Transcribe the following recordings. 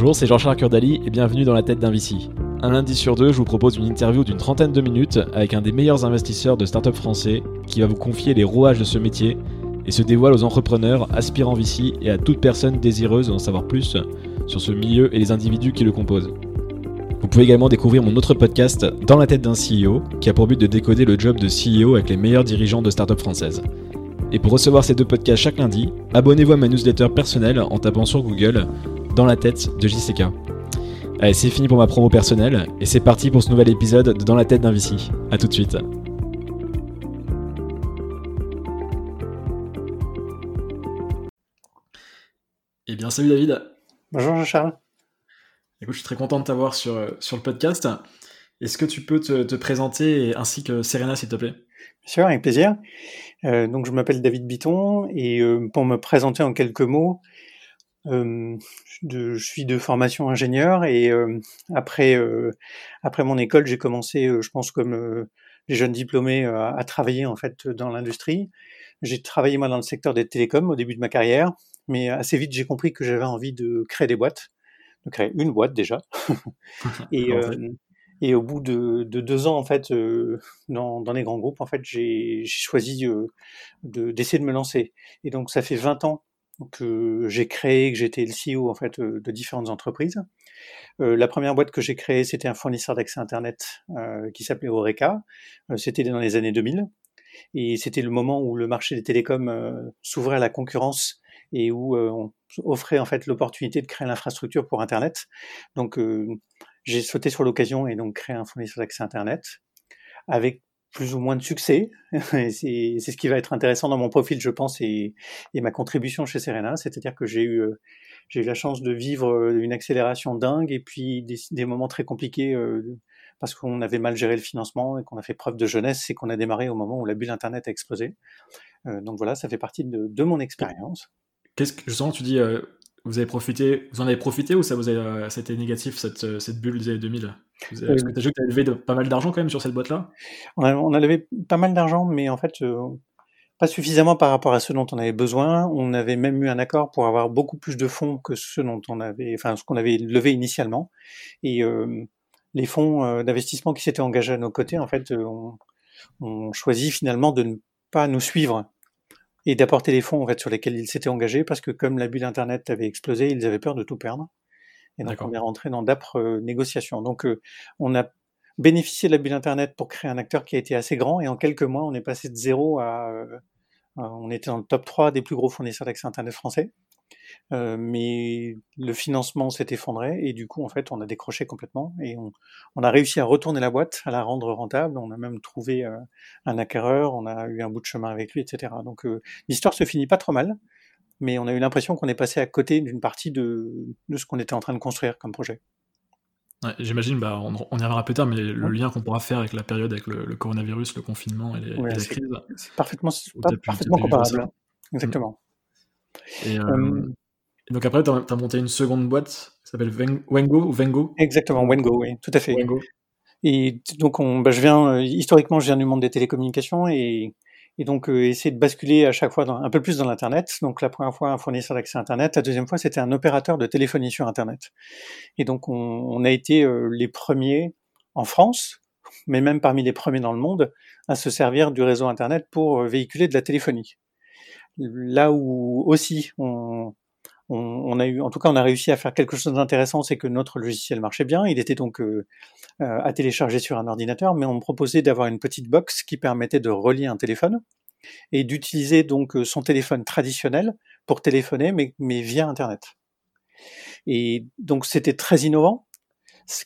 Bonjour, c'est Jean-Charles Curdali et bienvenue dans la tête d'un VC. Un lundi sur deux, je vous propose une interview d'une trentaine de minutes avec un des meilleurs investisseurs de start-up français qui va vous confier les rouages de ce métier et se dévoile aux entrepreneurs, aspirants VC et à toute personne désireuse d'en savoir plus sur ce milieu et les individus qui le composent. Vous pouvez également découvrir mon autre podcast Dans la tête d'un CEO qui a pour but de décoder le job de CEO avec les meilleurs dirigeants de start-up françaises. Et pour recevoir ces deux podcasts chaque lundi, abonnez-vous à ma newsletter personnelle en tapant sur Google Dans la tête de JCK. Allez, c'est fini pour ma promo personnelle et c'est parti pour ce nouvel épisode de Dans la tête d'un VC. A tout de suite. Eh bien, salut David. Bonjour Jean-Charles. Écoute, je suis très content de t'avoir sur, sur le podcast. Est-ce que tu peux te, te présenter ainsi que Serena, s'il te plaît? Bien sûr, avec plaisir. Euh, donc, je m'appelle David Biton et euh, pour me présenter en quelques mots, euh, de, je suis de formation ingénieur et euh, après euh, après mon école, j'ai commencé, je pense comme les jeunes diplômés, à travailler en fait dans l'industrie. J'ai travaillé moi dans le secteur des télécoms au début de ma carrière, mais assez vite j'ai compris que j'avais envie de créer des boîtes, de créer une boîte déjà. et et au bout de, de, deux ans, en fait, euh, dans, dans, les grands groupes, en fait, j'ai choisi euh, d'essayer de, me lancer. Et donc, ça fait 20 ans que j'ai créé, que j'étais le CEO en fait euh, de différentes entreprises. Euh, la première boîte que j'ai créée, c'était un fournisseur d'accès Internet euh, qui s'appelait Oreca. c'était dans les années 2000. Et c'était le moment où le marché des télécoms s'ouvrait à la concurrence et où on offrait en fait l'opportunité de créer l'infrastructure pour Internet. Donc j'ai sauté sur l'occasion et donc créé un fournisseur d'accès Internet avec plus ou moins de succès. c'est ce qui va être intéressant dans mon profil, je pense, et, ma contribution chez Serena. C'est-à-dire que j'ai eu, euh, eu la chance de vivre euh, une accélération dingue et puis des, moments très compliqués euh, parce qu'on avait mal géré le financement et qu'on a fait preuve de jeunesse et qu'on a démarré au moment où la bulle Internet a explosé. Donc voilà, ça fait partie de, de mon expérience. Qu'est-ce que justement tu dis vous avez profité, vous en avez profité ou ça vous a, euh, ça a été négatif cette, euh, cette bulle des années 2000 Est-ce que tu as vu que tu as levé de, pas mal d'argent quand même sur cette boîte-là on a, on a, levé pas mal d'argent, mais en fait, euh, pas suffisamment par rapport à ce dont on avait besoin. On avait même eu un accord pour avoir beaucoup plus de fonds que ce dont on avait, enfin, ce qu'on avait levé initialement. Et euh, les fonds euh, d'investissement qui s'étaient engagés à nos côtés, en fait, ont on choisi finalement de ne pas nous suivre et d'apporter les fonds en fait sur lesquels ils s'étaient engagés parce que comme la bulle internet avait explosé, ils avaient peur de tout perdre. Et donc on est rentré dans d'âpres euh, négociations. Donc euh, on a bénéficié de la bulle internet pour créer un acteur qui a été assez grand et en quelques mois on est passé de zéro à, euh, on était dans le top 3 des plus gros fournisseurs d'accès internet français. Euh, mais le financement s'est effondré et du coup en fait on a décroché complètement et on, on, a réussi à retourner la boîte, à la rendre rentable. On a même trouvé euh, un acquéreur, on a eu un bout de chemin avec lui, etc. Donc euh, l'histoire se finit pas trop mal, mais on a eu l'impression qu'on est passé à côté d'une partie de, de ce qu'on était en train de construire comme projet. Ouais, J'imagine, bah, on, on, y reviendra plus tard, mais le lien qu'on pourra faire avec la période avec le, le coronavirus, le confinement et, les, ouais, et la crise. C'est parfaitement, parfaitement comparable. Exactement. Et, euh, et donc après, tu as, as, monté une seconde boîte qui s'appelle Wengo ou Vengo? Exactement, Wengo, oui, tout à fait. Wengo. Et donc, on, bah, je viens, euh, historiquement, je viens du monde des télécommunications et, et donc euh, essayer de basculer à chaque fois dans, un peu plus dans l'Internet. Donc la première fois, un fournisseur d'accès Internet. La deuxième fois, c'était un opérateur de téléphonie sur Internet. Et donc, on, on a été euh, les premiers en France, mais même parmi les premiers dans le monde, à se servir du réseau Internet pour euh, véhiculer de la téléphonie. Là où aussi on, a eu, en tout cas, on a réussi à faire quelque chose d'intéressant, c'est que notre logiciel marchait bien. Il était donc euh, à télécharger sur un ordinateur, mais on proposait d'avoir une petite box qui permettait de relier un téléphone et d'utiliser donc son téléphone traditionnel pour téléphoner, mais via Internet. Et donc c'était très innovant.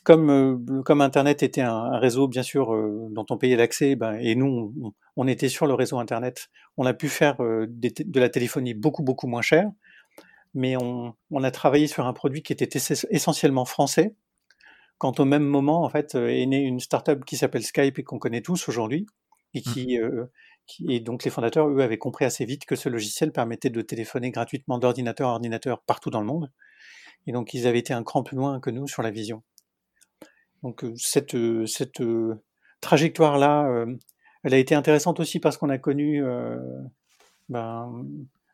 Comme, euh, comme Internet était un, un, réseau, bien sûr, euh, dont on payait l'accès, ben, et nous, on, on, était sur le réseau Internet, on a pu faire euh, des, de la téléphonie beaucoup, beaucoup moins chère mais on, on, a travaillé sur un produit qui était essentiellement français. Quand au même moment, en fait, euh, est née une startup qui s'appelle Skype et qu'on connaît tous aujourd'hui, et qui, mmh. euh, qui, et donc les fondateurs, eux, avaient compris assez vite que ce logiciel permettait de téléphoner gratuitement d'ordinateur à ordinateur partout dans le monde. Et donc ils avaient été un cran plus loin que nous sur la vision. Donc cette, cette trajectoire-là, elle a été intéressante aussi parce qu'on a connu ben,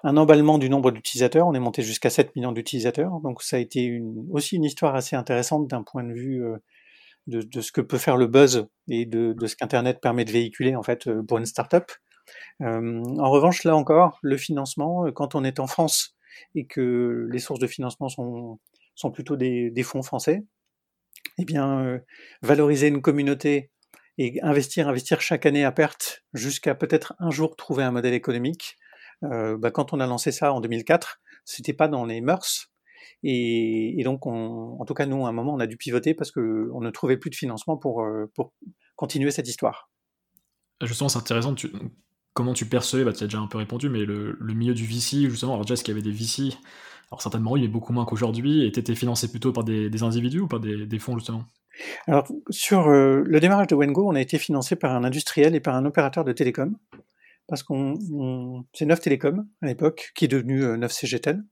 un emballement du nombre d'utilisateurs. On est monté jusqu'à 7 millions d'utilisateurs. Donc ça a été une, aussi une histoire assez intéressante d'un point de vue de, ce que peut faire le buzz et de, de ce qu'Internet permet de véhiculer en fait pour une startup. Euh, en revanche, là encore, le financement, quand on est en France et que les sources de financement sont, sont plutôt des, des fonds français, eh bien, euh, valoriser une communauté et investir, investir chaque année à perte jusqu'à peut-être un jour trouver un modèle économique, euh, bah, quand on a lancé ça en 2004, c'était pas dans les mœurs. Et, donc, on, en tout cas, nous, à un moment, on a dû pivoter parce que on ne trouvait plus de financement pour, euh, pour continuer cette histoire. Justement, c'est intéressant. Comment tu percevais, bah, tu as déjà un peu répondu, mais le, le milieu du VC, justement, alors déjà, est-ce qu'il y avait des VC Alors certainement, il avait beaucoup moins qu'aujourd'hui, et tu étais financé plutôt par des, individus ou par des, fonds, justement? Alors, sur euh, le démarrage de Wengo, on a été financé par un industriel et par un opérateur de télécom parce qu'on c'est Neuf Télécom à l'époque qui est devenu euh, Neuf CGTEL.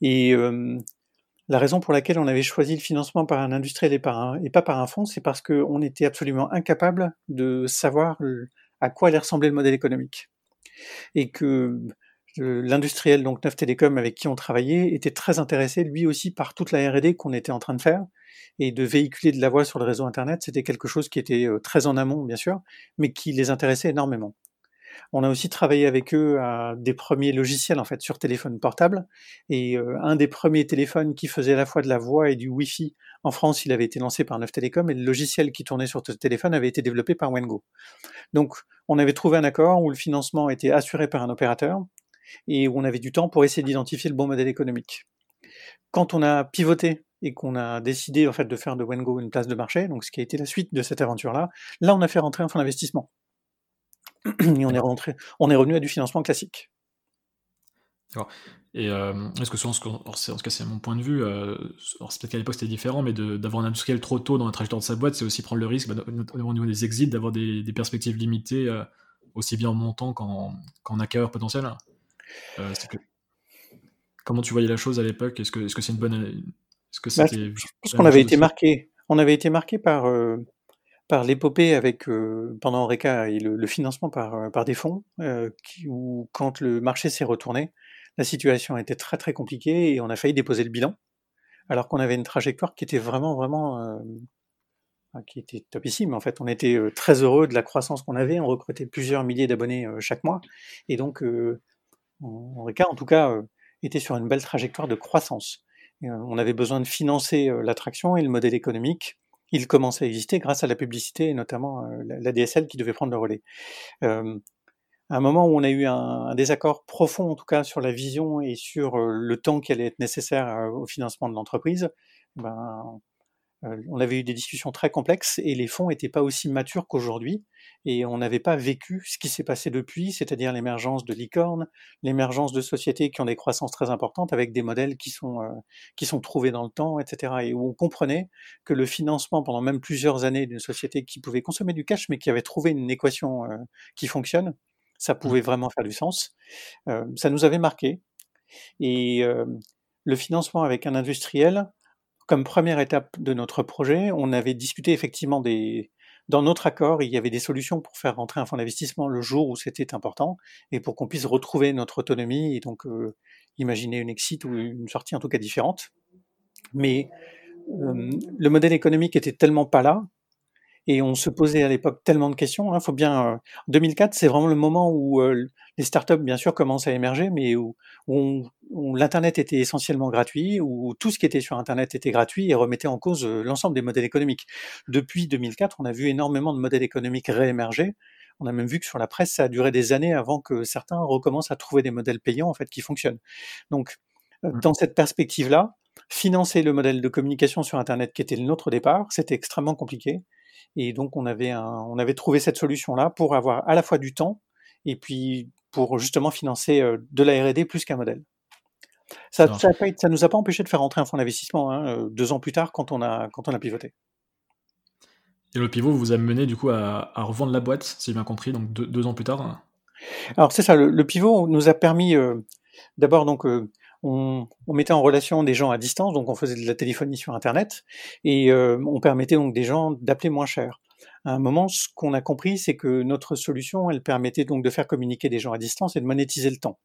Et euh, la raison pour laquelle on avait choisi le financement par un industriel et, et pas par un fonds, c'est parce qu'on était absolument incapable de savoir à quoi allait ressembler le modèle économique. Et que euh, l'industriel, donc Neuf Télécom, avec qui on travaillait, était très intéressé lui aussi par toute la R&D qu'on était en train de faire et de véhiculer de la voix sur le réseau Internet. C'était quelque chose qui était très en amont, bien sûr, mais qui les intéressait énormément. On a aussi travaillé avec eux à des premiers logiciels en fait sur téléphone portable. Et euh, un des premiers téléphones qui faisait à la fois de la voix et du Wi-Fi en France, il avait été lancé par Neuf Télécom et le logiciel qui tournait sur ce téléphone avait été développé par Wengo. Donc, on avait trouvé un accord où le financement était assuré par un opérateur et où on avait du temps pour essayer d'identifier le bon modèle économique. Quand on a pivoté et qu'on a décidé en fait de faire de Wengo une place de marché, donc ce qui a été la suite de cette aventure-là, là on a fait rentrer un fonds d'investissement et on est rentré, on est revenu à du financement classique. D'accord. Et euh, est-ce que en ce cas c'est mon point de vue, euh, c'est peut-être qu'à l'époque c'était différent, mais d'avoir un industriel trop tôt dans la trajectoire de sa boîte, c'est aussi prendre le risque, bah, au niveau des exits, d'avoir des, perspectives limitées, euh, aussi bien en montant qu'en qu acquéreur potentiel? Euh, que... Comment tu voyais la chose à l'époque? Est-ce que c'est -ce c'est une bonne... Est-ce que bah, je pense qu'on avait été marqué. On avait été marqué par par l'épopée avec euh, pendant Eureka et le, financement par, euh, par des fonds, euh, qui, où quand le marché s'est retourné, la situation était très très compliquée et on a failli déposer le bilan, alors qu'on avait une trajectoire qui était vraiment vraiment qui était topissime. En fait, on était très heureux de la croissance qu'on avait, on recrutait plusieurs milliers d'abonnés chaque mois, et donc En tout cas, était sur une belle trajectoire de croissance. on avait besoin de financer l'attraction et le modèle économique il commençait à exister grâce à la publicité et notamment euh, la, DSL qui devait prendre le relais. Euh, à un moment où on a eu un, désaccord profond, en tout cas, sur la vision et sur euh, le temps qui allait être nécessaire au financement de l'entreprise, ben, euh, on avait eu des discussions très complexes et les fonds n'étaient pas aussi matures qu'aujourd'hui et on n'avait pas vécu ce qui s'est passé depuis, c'est-à-dire l'émergence de licornes, l'émergence de sociétés qui ont des croissances très importantes avec des modèles qui sont, euh, qui sont trouvés dans le temps, etc. Et où on comprenait que le financement pendant même plusieurs années d'une société qui pouvait consommer du cash mais qui avait trouvé une équation euh, qui fonctionne, ça mmh. pouvait vraiment faire du sens. ça nous avait marqué. Et le financement avec un industriel, comme première étape de notre projet, on avait discuté effectivement des, dans notre accord, il y avait des solutions pour faire rentrer un fonds d'investissement le jour où c'était important et pour qu'on puisse retrouver notre autonomie et donc euh, imaginer une exit ou une sortie en tout cas différente. Mais euh, le modèle économique était tellement pas là et on se posait à l'époque tellement de questions. Hein, faut bien. Euh, 2004, c'est vraiment le moment où euh, les startups, bien sûr, commencent à émerger, mais où, où, l'internet était essentiellement gratuit, où tout ce qui était sur internet était gratuit et remettait en cause euh, l'ensemble des modèles économiques. Depuis 2004, on a vu énormément de modèles économiques réémerger. On a même vu que sur la presse, ça a duré des années avant que certains recommencent à trouver des modèles payants en fait qui fonctionnent. Donc, euh, mmh. dans cette perspective-là, financer le modèle de communication sur Internet qui était le nôtre au départ, c'était extrêmement compliqué. Et donc, on avait, un, on avait trouvé cette solution-là pour avoir à la fois du temps et puis pour justement financer euh, de la R&D plus qu'un modèle. Ça, ne nous a pas empêché de faire rentrer un fonds d'investissement hein, euh, deux ans plus tard quand on a, quand on a pivoté. Et le pivot vous a mené du coup à, revendre la boîte, si j'ai bien compris, donc deux, ans plus tard. Alors c'est ça, le, pivot nous a permis euh, d'abord donc on, mettait en relation des gens à distance, donc on faisait de la téléphonie sur Internet, et euh, on permettait donc des gens d'appeler moins cher. À un moment, ce qu'on a compris, c'est que notre solution, elle permettait donc de faire communiquer des gens à distance et de monétiser le temps.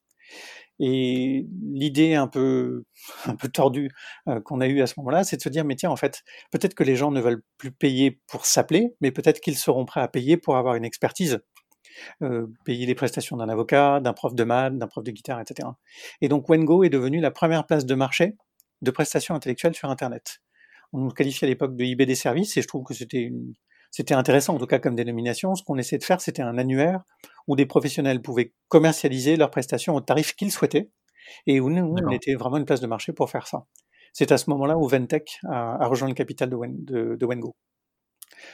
Et l'idée un peu, un peu tordue euh, qu'on a eue à ce moment-là, c'est de se dire, mais tiens, en fait, peut-être que les gens ne veulent plus payer pour s'appeler, mais peut-être qu'ils seront prêts à payer pour avoir une expertise. Euh, payer les prestations d'un avocat, d'un prof de maths, d'un prof de guitare, etc. Et donc Wengo est devenu la première place de marché de prestations intellectuelles sur Internet. On nous qualifiait à l'époque de IB des services, et je trouve que c'était une, c'était intéressant, en tout cas comme dénomination. Ce qu'on essayait de faire, c'était un annuaire où des professionnels pouvaient commercialiser leurs prestations au tarif qu'ils souhaitaient et où nous, on était vraiment une place de marché pour faire ça. C'est à ce moment-là où Ventech a, rejoint le capital de, Wengo.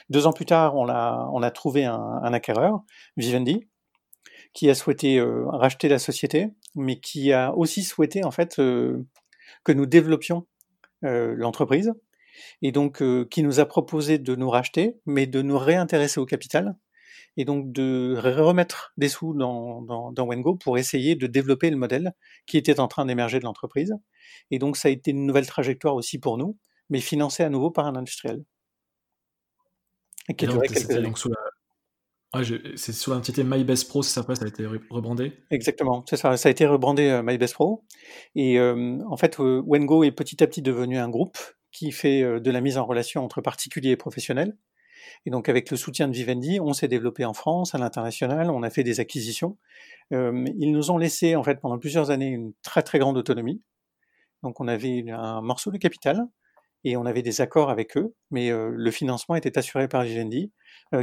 Deux ans plus tard, on a, trouvé un, acquéreur, Vivendi, qui a souhaité euh, racheter la société, mais qui a aussi souhaité en fait euh, que nous développions euh, l'entreprise et donc qui nous a proposé de nous racheter, mais de nous réintéresser au capital, et donc de remettre des sous dans Wengo pour essayer de développer le modèle qui était en train d'émerger de l'entreprise. Et donc ça a été une nouvelle trajectoire aussi pour nous, mais financée à nouveau par un industriel. Qui donc sous la... c'est sous l'entité MyBestPro, c'est ça, ça a été rebrandé Exactement, c'est ça, ça a été rebrandé euh, MyBestPro. Et euh, en fait, Wengo est petit à petit devenu un groupe qui fait euh, de la mise en relation entre particuliers et professionnels. Et donc avec le soutien de Vivendi, on s'est développé en France, à l'international, on a fait des acquisitions. Euh, ils nous ont laissé en fait pendant plusieurs années une très très grande autonomie. Donc on avait un morceau de capital et on avait des accords avec eux, mais euh, le financement était assuré par Vivendi,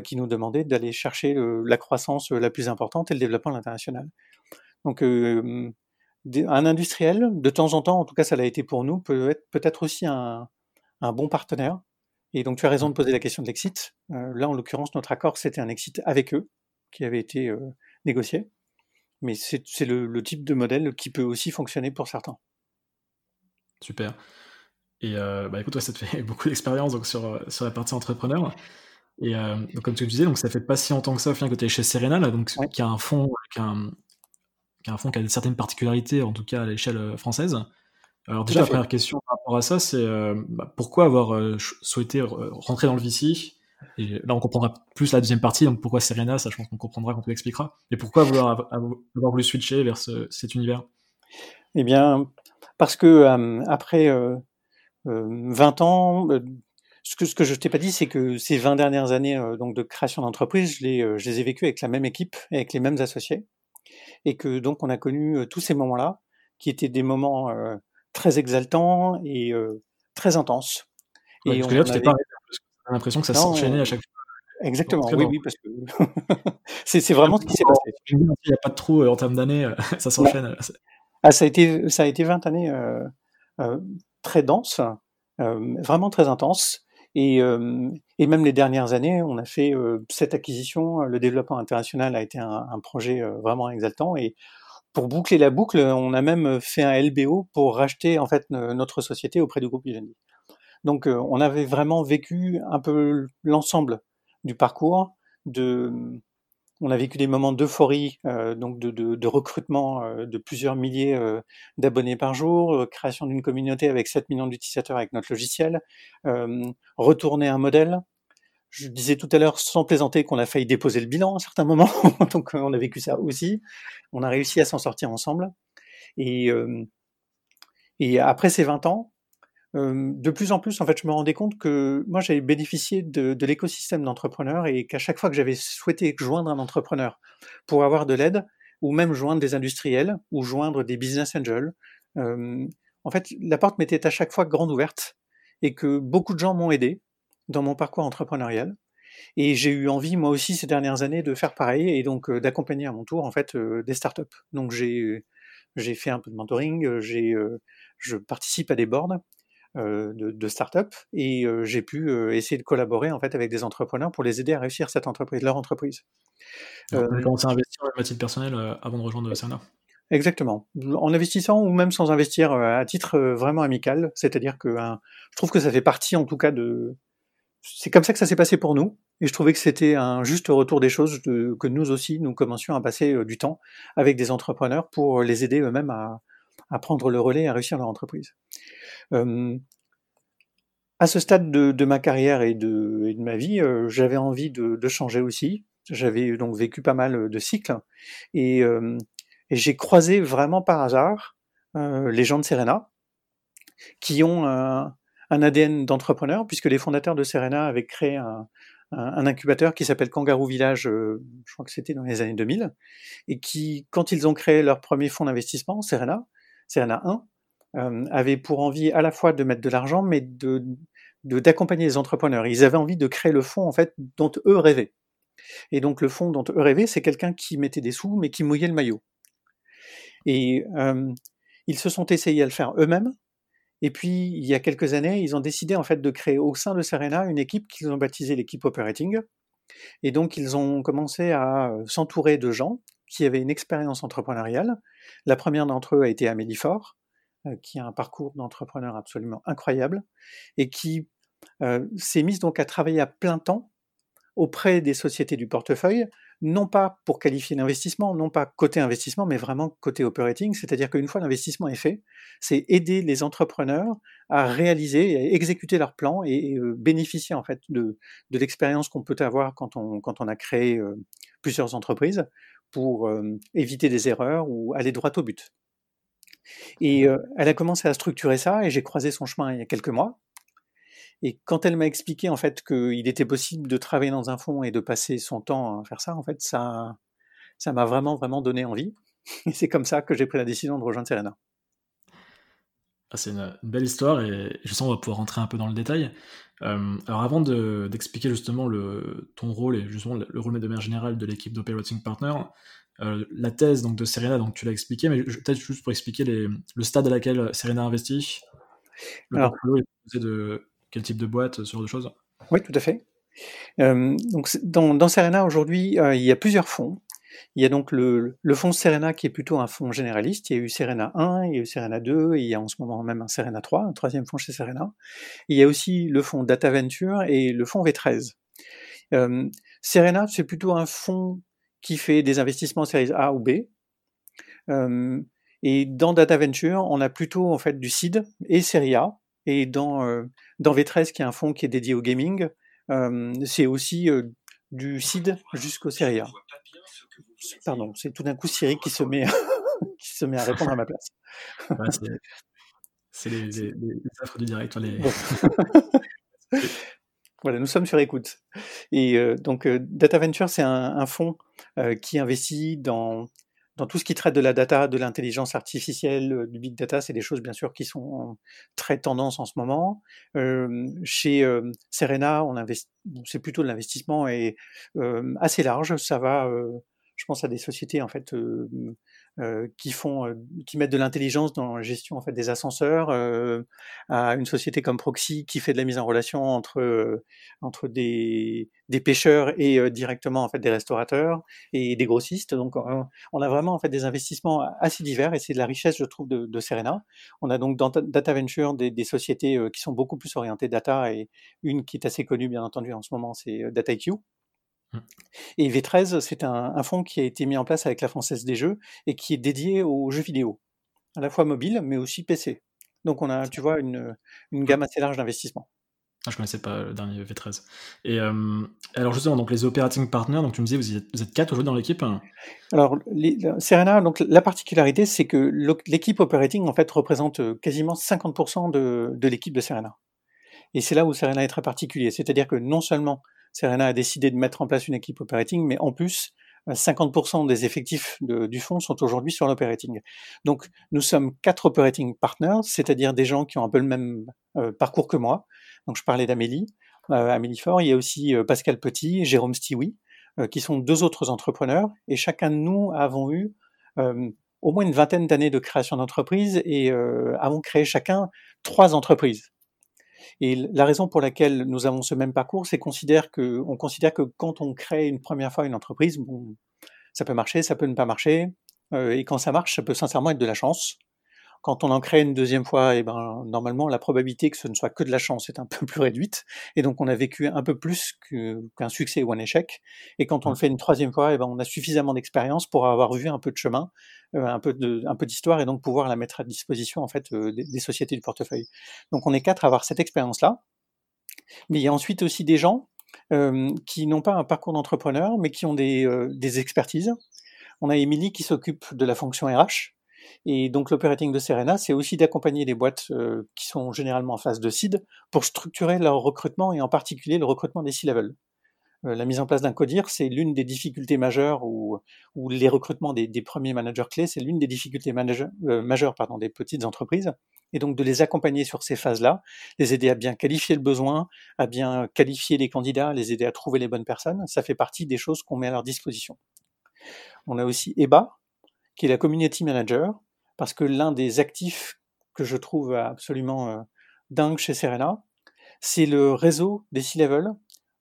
qui nous demandait d'aller chercher la croissance la plus importante et le développement international. Donc un industriel, de temps en temps, en tout cas ça l'a été pour nous, peut être peut-être aussi un, bon partenaire. Et donc tu as raison de poser la question de l'exit. Euh, là, en l'occurrence, notre accord, c'était un exit avec eux, qui avait été euh, négocié. Mais c'est le, type de modèle qui peut aussi fonctionner pour certains. Super. Et euh, bah écoute, toi, ça te fait beaucoup d'expérience donc sur, sur la partie entrepreneur. Et donc, comme tu le disais, donc ça fait pas si longtemps que ça, au final, que tu es chez Serena, donc, qui a un fonds qui a, qui a un fonds qui a certaines particularités, en tout cas à l'échelle française. Alors déjà, la première question par rapport à ça, c'est euh, bah, pourquoi avoir euh, souhaité rentrer dans le VC et là, on comprendra plus la deuxième partie, donc pourquoi Serena, ça je pense qu'on comprendra quand on l'expliquera. Et pourquoi vouloir avoir voulu switcher vers cet univers? Eh bien, parce que euh, après 20 ans, ce que, ce que je t'ai pas dit, c'est que ces 20 dernières années donc de création d'entreprise, je les, je les ai vécues avec la même équipe, avec les mêmes associés, et que donc on a connu tous ces moments-là, qui étaient des moments très exaltant et euh, très intense. et on avait... pas l'impression que ça s'enchaînait à chaque fois. Exactement, oui, oui, parce que c'est vraiment ce qui s'est passé. Il n'y a pas de trou euh, en termes d'années, euh, ça s'enchaîne. Ah, ça, a été, ça a été 20 années euh, très denses, vraiment très intenses. Et, et, même les dernières années, on a fait cette acquisition. Le développement international a été un, projet vraiment exaltant. Et pour boucler la boucle, on a même fait un LBO pour racheter en fait notre société auprès du groupe Vivendi. Donc euh, on avait vraiment vécu un peu l'ensemble du parcours. De, on a vécu des moments d'euphorie, euh, donc de, recrutement euh, de plusieurs milliers d'abonnés par jour, création d'une communauté avec 7 millions d'utilisateurs avec notre logiciel, retourner un modèle, je disais tout à l'heure, sans plaisanter, qu'on a failli déposer le bilan à un certain moment. Donc, on a vécu ça aussi. On a réussi à s'en sortir ensemble. Et, euh, après ces 20 ans, euh, de plus en plus, en fait, je me rendais compte que moi, j'avais bénéficié de, de l'écosystème d'entrepreneurs et qu'à chaque fois que j'avais souhaité joindre un entrepreneur pour avoir de l'aide, ou même joindre des industriels, ou joindre des business angels, euh, en fait, la porte m'était à chaque fois grande ouverte et que beaucoup de gens m'ont aidé dans mon parcours entrepreneurial. Et j'ai eu envie, moi aussi, ces dernières années, de faire pareil et donc euh, d'accompagner à mon tour, en fait, euh, des startups. Donc j'ai j'ai fait un peu de mentoring, euh, j'ai je participe à des boards de, de startups et j'ai pu essayer de collaborer en fait avec des entrepreneurs pour les aider à réussir cette entreprise, leur entreprise. Vous avez commencé à investir à titre personnel avant de rejoindre Cerna Exactement. En investissant ou même sans investir à titre vraiment amical, c'est-à-dire que je trouve que ça fait partie en tout cas de, c'est comme ça que ça s'est passé pour nous. Et je trouvais que c'était un juste retour des choses que nous aussi, nous commencions à passer euh, du temps avec des entrepreneurs pour les aider eux-mêmes à, prendre le relais et à réussir leur entreprise. Euh, à ce stade de, ma carrière et de, ma vie, euh, j'avais envie de, changer aussi. J'avais donc vécu pas mal de cycles et et j'ai croisé vraiment par hasard les gens de Serena qui ont un, un ADN d'entrepreneur, puisque les fondateurs de Serena avaient créé un, un, incubateur qui s'appelle Kangaroo Village, euh, je crois que c'était dans les années 2000, et qui, quand ils ont créé leur premier fonds d'investissement, Serena, Serena 1, euh, avait pour envie à la fois de mettre de l'argent, mais d'accompagner les entrepreneurs. Ils avaient envie de créer le fonds en fait dont eux rêvaient. Et donc le fonds dont eux rêvaient, c'est quelqu'un qui mettait des sous, mais qui mouillait le maillot. Et euh, ils se sont essayés à le faire eux-mêmes, et puis, il y a quelques années, ils ont décidé en fait de créer au sein de Serena une équipe qu'ils ont baptisée l'équipe operating. Et donc, ils ont commencé à euh, s'entourer de gens qui avaient une expérience entrepreneuriale. La première d'entre eux a été Amélie Faure, euh, qui a un parcours d'entrepreneur absolument incroyable et qui euh, s'est mise donc à travailler à plein temps auprès des sociétés du portefeuille non pas pour qualifier l'investissement, non pas côté investissement, mais vraiment côté operating, c'est-à-dire qu'une fois l'investissement est fait, c'est aider les entrepreneurs à réaliser, à exécuter leur plan et, euh, bénéficier en fait de, l'expérience qu'on peut avoir quand on, a créé plusieurs entreprises pour euh, éviter des erreurs ou aller droit au but. Et elle a commencé à structurer ça et j'ai croisé son chemin il y a quelques mois. Et quand elle m'a expliqué en fait qu'il était possible de travailler dans un fonds et de passer son temps à faire ça, en fait, ça, ça m'a vraiment vraiment donné envie. Et c'est comme ça que j'ai pris la décision de rejoindre Serena. Ah, c'est une, belle histoire et je sens qu'on va pouvoir rentrer un peu dans le détail. Euh, alors avant d'expliquer justement le, ton rôle et justement le, rôle de manière générale de l'équipe d'Operating Partner, euh, la thèse donc, de Serena, donc tu l'as expliqué, mais peut-être juste pour expliquer les, le stade à laquelle Serena investit, le alors, de quel type de boîte, ce genre de choses Oui, tout à fait. Euh, donc dans, Serena aujourd'hui, il y a plusieurs fonds. Il y a donc le, fonds Serena qui est plutôt un fonds généraliste. Il y a eu Serena 1, il y a eu Serena 2, et il y a en ce moment même un Serena 3, un troisième fonds chez Serena. Il y a aussi le fonds Data Venture et le fonds V13. Euh, Serena, c'est plutôt un fonds qui fait des investissements en séries A ou B. et dans Data Venture, on a plutôt en fait du seed et série A. Et dans dans V13, qui est un fonds qui est dédié au gaming, euh, c'est aussi euh, du CID jusqu'au Seria. Pardon, c'est tout d'un coup Siri qui se met, qui se met à répondre à ma place. c'est les, les, du direct. Les... voilà, nous sommes sur écoute. Et euh, donc, Data Venture, c'est un, un fonds qui investit dans dans tout ce qui traite de la data, de l'intelligence artificielle, euh, du big data, c'est des choses bien sûr qui sont très tendance en ce moment. Euh, chez euh, Serena, on c'est plutôt de l'investissement et assez large. Ça va, je pense à des sociétés en fait euh, qui font, euh, qui mettent de l'intelligence dans la gestion en fait des ascenseurs, euh, à une société comme Proxy qui fait de la mise en relation entre entre des, pêcheurs et directement en fait des restaurateurs et des grossistes. Donc on a vraiment en fait des investissements assez divers et c'est de la richesse je trouve de, Serena. On a donc dans Data Venture des, sociétés qui sont beaucoup plus orientées data et une qui est assez connue bien entendu en ce moment c'est DataIQ Mmh. Et V13, c'est un, fonds qui a été mis en place avec la Française des Jeux et qui est dédié aux jeux vidéo, à la fois mobile mais aussi PC. Donc on a, tu vois, une, une gamme assez large d'investissements. Ah, je connaissais pas le dernier V13. Et alors justement, donc les operating partners, donc tu me disais, vous êtes, vous êtes quatre aujourd'hui dans l'équipe Alors, Serena, donc la particularité, c'est que l'équipe operating, en fait, représente euh, quasiment 50% de, de l'équipe de Serena. Et c'est là où Serena est très particulier. C'est-à-dire que non seulement Serena a décidé de mettre en place une équipe operating, mais en plus, 50% euh, des effectifs du fonds sont aujourd'hui sur l'operating. Donc, nous sommes quatre operating partners, c'est-à-dire des gens qui ont un peu le même euh, parcours que moi. Donc, je parlais d'Amélie, euh, Amélie Faure. Il y a aussi Pascal Petit, Jérôme Stiwi, qui sont deux autres entrepreneurs. Et chacun de nous avons eu au moins une vingtaine d'années de création d'entreprise et avons créé chacun trois entreprises. Et la raison pour laquelle nous avons ce même parcours, c'est qu'on considère que, quand on crée une première fois une entreprise, bon, ça peut marcher, ça peut ne pas marcher, euh, et quand ça marche, ça peut sincèrement être de la chance. Quand on en crée une deuxième fois, et eh ben, normalement, la probabilité que ce ne soit que de la chance est un peu plus réduite. Et donc, on a vécu un peu plus qu'un succès ou un échec. Et quand on le fait une troisième fois, et eh ben, on a suffisamment d'expérience pour avoir vu un peu de chemin, euh, un peu de, un peu d'histoire, et donc pouvoir la mettre à disposition, en fait, euh, des, sociétés du portefeuille. Donc, on est quatre à avoir cette expérience-là. Mais il y a ensuite aussi des gens euh, qui n'ont pas un parcours d'entrepreneur, mais qui ont des, des expertises on a Emily qui s'occupe de la fonction RH. Et donc l'operating de Serena, c'est aussi d'accompagner les boîtes euh, qui sont généralement en phase de seed pour structurer leur recrutement et en particulier le recrutement des C-level. Euh, la mise en place d'un CODIR, c'est l'une des difficultés majeures ou, les recrutements des, premiers managers clés, c'est l'une des difficultés majeures, euh, majeures des petites entreprises. Et donc de les accompagner sur ces phases-là, les aider à bien qualifier le besoin, à bien qualifier les candidats, les aider à trouver les bonnes personnes, ça fait partie des choses qu'on met à leur disposition. On a aussi EBA, qui est la community manager, parce que l'un des actifs que je trouve absolument euh, dingue chez Serena, c'est le réseau des C-level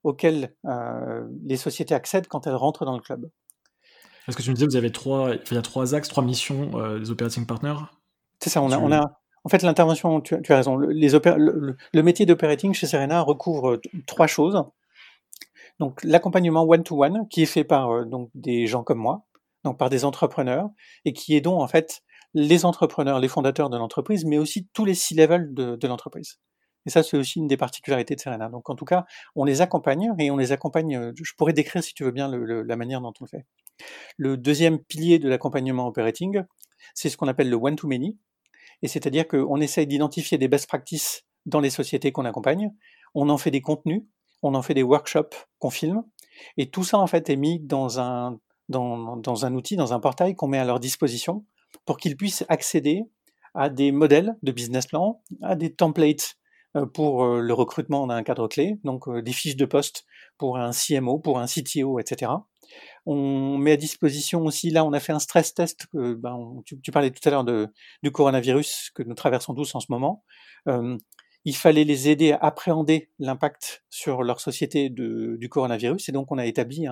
auquel euh, les sociétés accèdent quand elles rentrent dans le club. Est-ce que tu me disais vous avez trois, il y a trois axes, trois missions euh, des operating partners C'est ça, on a, on a, en fait, l'intervention, tu, as raison, le, les le, métier d'operating chez Serena recouvre trois choses. Donc, l'accompagnement one-to-one, qui est fait par euh, donc, des gens comme moi, donc par des entrepreneurs, et qui donc en fait les entrepreneurs, les fondateurs de l'entreprise, mais aussi tous les six levels de, l'entreprise. Et ça, c'est aussi une des particularités de Serena. Donc, en tout cas, on les accompagne et on les accompagne. Euh, je pourrais décrire, si tu veux bien, la manière dont on le fait. Le deuxième pilier de l'accompagnement operating, c'est ce qu'on appelle le one-to-many et c'est-à-dire qu'on essaye d'identifier des best practices dans les sociétés qu'on accompagne, on en fait des contenus, on en fait des workshops qu'on filme, et tout ça en fait est mis dans un, dans, un outil, dans un portail qu'on met à leur disposition pour qu'ils puissent accéder à des modèles de business plan, à des templates euh, pour euh, le recrutement d'un cadre clé, donc euh, des fiches de poste pour un CMO, pour un CTO, etc. On met à disposition aussi, là, on a fait un stress test. ben, tu, parlais tout à l'heure du coronavirus que nous traversons tous en ce moment. Il fallait les aider à appréhender l'impact sur leur société du coronavirus, et donc on a établi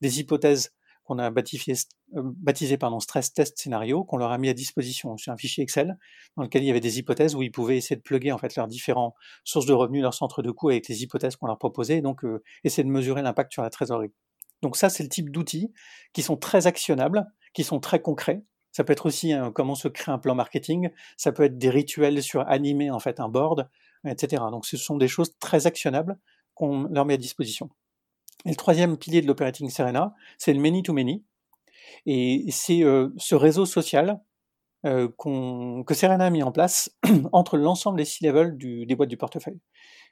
des hypothèses qu'on a baptisé, euh, baptisé pardon, stress test scénario, qu'on leur a mis à disposition. C'est un fichier Excel dans lequel il y avait des hypothèses où ils pouvaient essayer de plugger en fait leurs différents sources de revenus, leurs centres de coûts avec les hypothèses qu'on leur proposait, et donc euh, essayer de mesurer l'impact sur la trésorerie. Donc ça, c'est le type d'outils qui sont très actionnables, qui sont très concrets. Ça peut être aussi comment se crée un plan marketing, ça peut être des rituels sur animer en fait un board, etc. Donc ce sont des choses très actionnables qu'on leur met à disposition. Et le troisième pilier de l'operating Serena, c'est le many to many. Et c'est euh, ce réseau social euh, que Serena a mis en place entre l'ensemble des six levels des boîtes du portefeuille.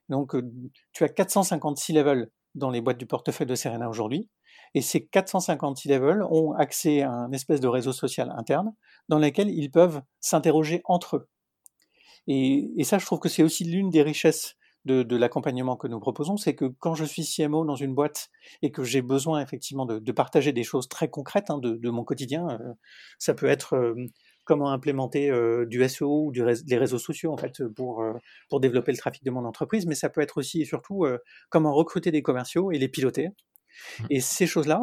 Donc euh, tu as 450 six levels dans les boîtes du portefeuille de Serena aujourd'hui. Et ces 450 C-level ont accès à un espèce de réseau social interne dans lequel ils peuvent s'interroger entre eux. Et, ça, je trouve que c'est aussi l'une des richesses de, de l'accompagnement que nous proposons, c'est que quand je suis CMO dans une boîte et que j'ai besoin effectivement de, de, partager des choses très concrètes hein, de, de, mon quotidien, euh, ça peut être euh, comment implémenter euh, du SEO ou du des réseaux sociaux en fait pour pour développer le trafic de mon entreprise, mais ça peut être aussi et surtout comment recruter des commerciaux et les piloter. Mmh. Et ces choses-là,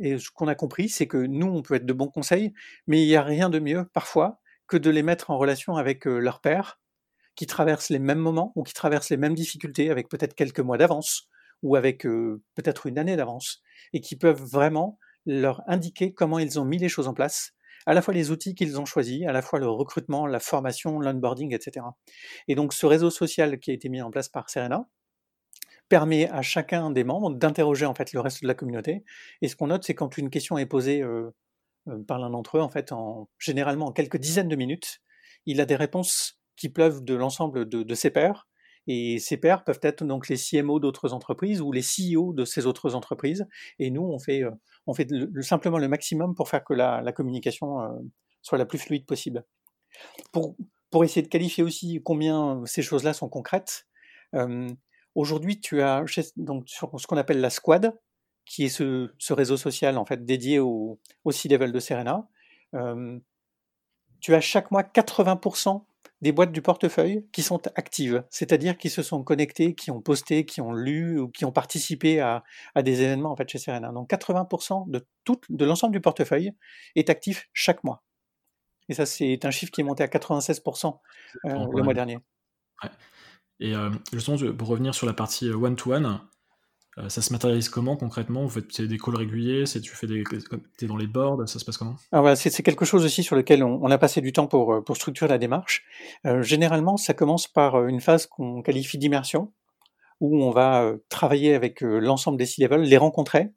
et ce qu'on a compris, c'est que nous on peut être de bons conseils, mais il n'y a rien de mieux parfois que de les mettre en relation avec leurs pairs qui traversent les mêmes moments ou qui traversent les mêmes difficultés avec peut-être quelques mois d'avance ou avec peut-être une année d'avance et qui peuvent vraiment leur indiquer comment ils ont mis les choses en place à la fois les outils qu'ils ont choisis, à la fois le recrutement, la formation, l'onboarding, etc. Et donc ce réseau social qui a été mis en place par Serena permet à chacun des membres d'interroger en fait le reste de la communauté. Et ce qu'on note, c'est quand une question est posée euh, euh, par l'un d'entre eux, en fait, en, généralement en quelques dizaines de minutes, il a des réponses qui pleuvent de l'ensemble de, de ses pairs et ces pairs peuvent être donc les CMO d'autres entreprises ou les CEO de ces autres entreprises. Et nous, on fait, euh, on fait le, simplement le maximum pour faire que la, communication euh, soit la plus fluide possible. Pour, pour essayer de qualifier aussi combien ces choses-là sont concrètes, euh, aujourd'hui, tu as donc sur ce qu'on appelle la squad, qui est ce, réseau social en fait dédié au, au C-level de Serena. Euh, tu as chaque mois 80% des boîtes du portefeuille qui sont actives, c'est-à-dire qui se sont connectées, qui ont posté, qui ont lu ou qui ont participé à, à des événements en fait chez Serena. Donc 80% de tout, de l'ensemble du portefeuille est actif chaque mois. Et ça, c'est un chiffre qui est monté à 96% euh, le mois dernier. Ouais. Et euh, justement, pour revenir sur la partie one-to-one, -one, euh, ça se matérialise comment concrètement? Vous faites des calls réguliers tu fais des, es dans les boards Ça se passe comment? C'est, quelque chose aussi sur lequel on, a passé du temps pour, euh, pour structurer la démarche. Euh, généralement, ça commence par une phase qu'on qualifie d'immersion, où on va travailler avec l'ensemble des C-level, les rencontrer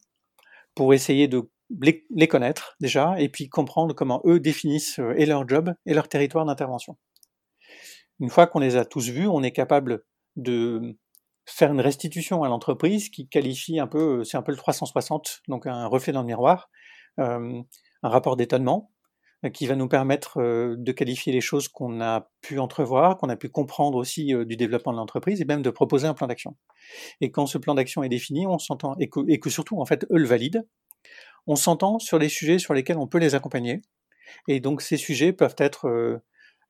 pour essayer de les, connaître déjà, et puis comprendre comment eux définissent et leur job et leur territoire d'intervention. Une fois qu'on les a tous vus, on est capable de faire une restitution à l'entreprise qui qualifie un peu, c'est un peu le 360, donc un reflet dans le miroir, un rapport d'étonnement, qui va nous permettre de qualifier les choses qu'on a pu entrevoir, qu'on a pu comprendre aussi du développement de l'entreprise et même de proposer un plan d'action. Et quand ce plan d'action est défini, on s'entend et que, surtout en fait eux le valident, on s'entend sur les sujets sur lesquels on peut les accompagner. Et donc ces sujets peuvent être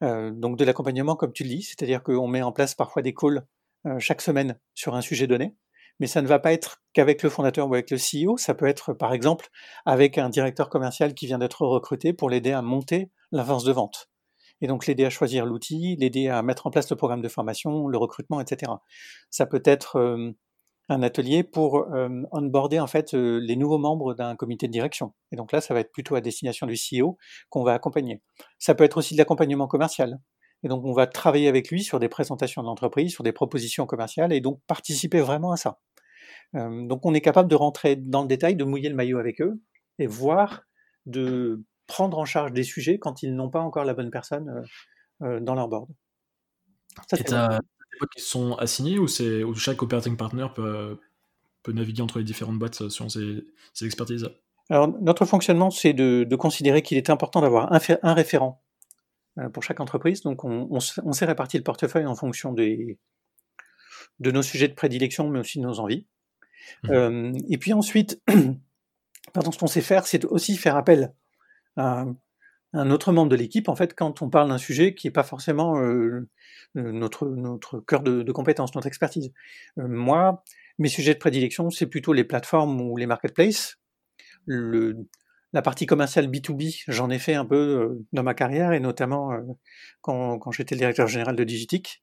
donc de l'accompagnement comme tu le dis, c'est-à-dire qu'on met en place parfois des calls chaque semaine sur un sujet donné mais ça ne va pas être qu'avec le fondateur ou avec le CEO, ça peut être par exemple avec un directeur commercial qui vient d'être recruté pour l'aider à monter l'avance de vente. Et donc l'aider à choisir l'outil, l'aider à mettre en place le programme de formation, le recrutement, etc. Ça peut être euh, un atelier pour euh, onboarder en fait euh, les nouveaux membres d'un comité de direction. Et donc là, ça va être plutôt à destination du CEO qu'on va accompagner. Ça peut être aussi de l'accompagnement commercial. Et donc on va travailler avec lui sur des présentations de l'entreprise, sur des propositions commerciales, et donc participer vraiment à ça. Euh, donc on est capable de rentrer dans le détail, de mouiller le maillot avec eux et voir de prendre en charge des sujets quand ils n'ont pas encore la bonne personne euh, euh, dans leur board. Ça, et t'as des boîtes qui sont assignées ou, chaque operating partner peut, peut, naviguer entre les différentes boîtes selon ses, ses expertises? Alors notre fonctionnement, c'est de, de, considérer qu'il est important d'avoir un, un, référent pour chaque entreprise. Donc on, on, on s'est réparti le portefeuille en fonction des, de nos sujets de prédilection, mais aussi de nos envies. Mmh. Euh, et puis ensuite, pardon, ce qu'on sait faire, c'est aussi faire appel à un autre membre de l'équipe, en fait, quand on parle d'un sujet qui n'est pas forcément euh, euh, notre, notre cœur de, de compétence, notre expertise. moi, mes sujets de prédilection, c'est plutôt les plateformes ou les marketplaces. Le, la partie commerciale B2B, j'en ai fait un peu dans ma carrière, et notamment quand, quand j'étais directeur général de Digitic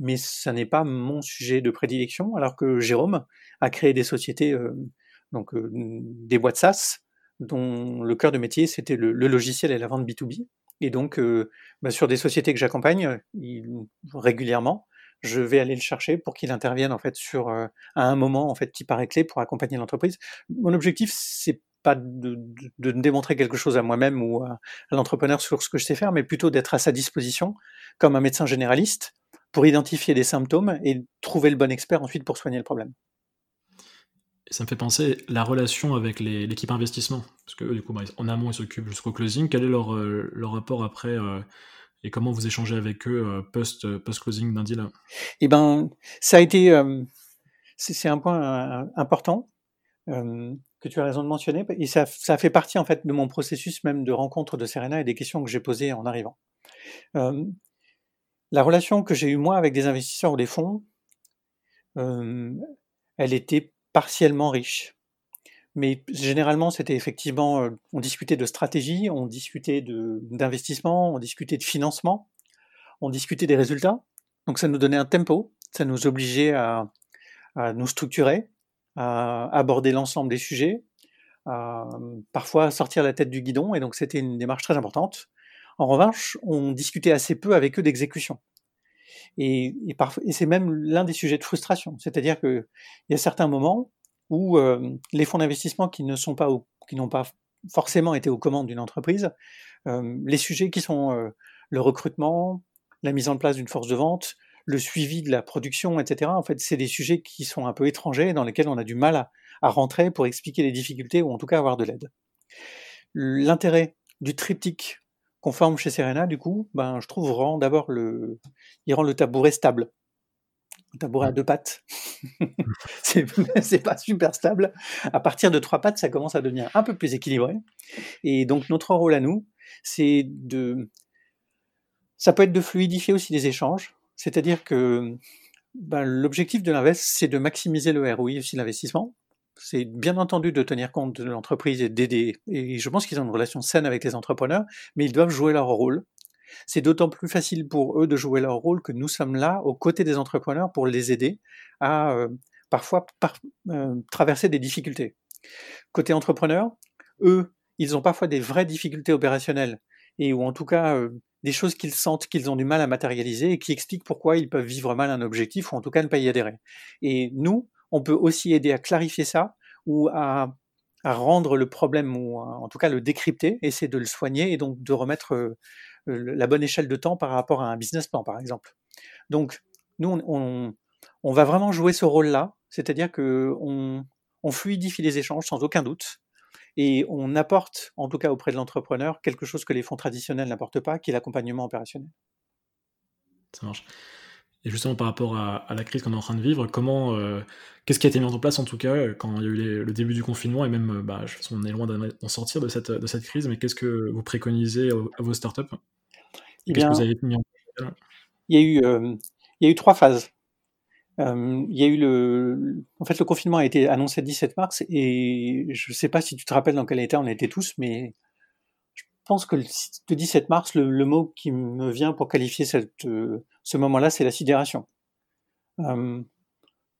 mais ça n'est pas mon sujet de prédilection, alors que Jérôme a créé des sociétés, euh, donc euh, des boîtes SaaS, dont le cœur de métier c'était le, logiciel et la vente B2B. Et donc, euh, bah, sur des sociétés que j'accompagne régulièrement, je vais aller le chercher pour qu'il intervienne en fait sur à un moment en fait qui paraît clé pour accompagner l'entreprise. Mon objectif c'est pas de, de, démontrer quelque chose à moi-même ou à l'entrepreneur sur ce que je sais faire, mais plutôt d'être à sa disposition comme un médecin généraliste pour identifier des symptômes et trouver le bon expert ensuite pour soigner le problème. Ça me fait penser la relation avec l'équipe investissement, parce que du coup, bah, en amont, ils s'occupent jusqu'au closing. Quel est leur, euh, leur rapport après euh, et comment vous échangez avec eux euh, post, post closing d'un deal? Eh ben, ça a été, c'est un point important que tu as raison de mentionner, et ça, ça fait partie en fait de mon processus même de rencontre de Serena et des questions que j'ai posées en arrivant. La relation que j'ai eue moi avec des investisseurs ou des fonds, euh, elle était partiellement riche. Mais généralement, c'était effectivement, euh, on discutait de stratégie, on discutait d'investissement, on discutait de financement, on discutait des résultats. Donc ça nous donnait un tempo, ça nous obligeait à, à nous structurer, à aborder l'ensemble des sujets, à parfois sortir la tête du guidon, et donc c'était une démarche très importante. En revanche, on discutait assez peu avec eux d'exécution. Et, c'est même l'un des sujets de frustration. C'est-à-dire qu'il y a certains moments où euh, les fonds d'investissement qui ne sont pas, qui n'ont pas forcément été aux commandes d'une entreprise, euh, les sujets qui sont euh, le recrutement, la mise en place d'une force de vente, le suivi de la production, etc. En fait, c'est des sujets qui sont un peu étrangers, dans lesquels on a du mal à, rentrer pour expliquer les difficultés ou en tout cas avoir de l'aide. L'intérêt du triptyque qu'on forme chez Serena, du coup, ben, je trouve rend d'abord le, il rend le tabouret stable. Un tabouret à deux pattes, c'est pas super stable. À partir de trois pattes, ça commence à devenir un peu plus équilibré. Et donc notre rôle à nous, c'est de, ça peut être de fluidifier aussi les échanges. C'est-à-dire que ben, l'objectif de l'invest, c'est de maximiser le ROI aussi l'investissement c'est bien entendu de tenir compte de l'entreprise et d'aider. Et je pense qu'ils ont une relation saine avec les entrepreneurs, mais ils doivent jouer leur rôle. C'est d'autant plus facile pour eux de jouer leur rôle que nous sommes là aux côtés des entrepreneurs pour les aider à euh, parfois euh, traverser des difficultés. Côté entrepreneur, eux, ils ont parfois des vraies difficultés opérationnelles ou en tout cas des choses qu'ils sentent qu'ils ont du mal à matérialiser et qui expliquent pourquoi ils peuvent vivre mal un objectif ou en tout cas ne pas y adhérer. Et nous, on peut aussi aider à clarifier ça ou à, rendre le problème, ou en tout cas le décrypter, essayer de le soigner et donc de remettre la bonne échelle de temps par rapport à un business plan, par exemple. Donc, nous, on, on va vraiment jouer ce rôle-là, c'est-à-dire que on, on fluidifie les échanges sans aucun doute, et on apporte, en tout cas auprès de l'entrepreneur, quelque chose que les fonds traditionnels n'apportent pas, qui est l'accompagnement opérationnel. Ça marche. Et justement, par rapport à, la crise qu'on est en train de vivre, comment, euh, qu'est-ce qui a été mis en place en tout cas quand il y a eu le début du confinement et même, euh, bah, on est loin d'en sortir de cette, de cette crise, mais qu'est-ce que vous préconisez à, vos startups? Eh Qu'est-ce que vous avez mis en place? Il y, a eu, euh, il y a eu trois phases. Il y a eu le, en fait, le confinement a été annoncé le 17 mars et je ne sais pas si tu te rappelles dans quel état on était tous, mais je pense que le, 17 mars, le, mot qui me vient pour qualifier cette, euh, ce moment-là, c'est la sidération. Euh,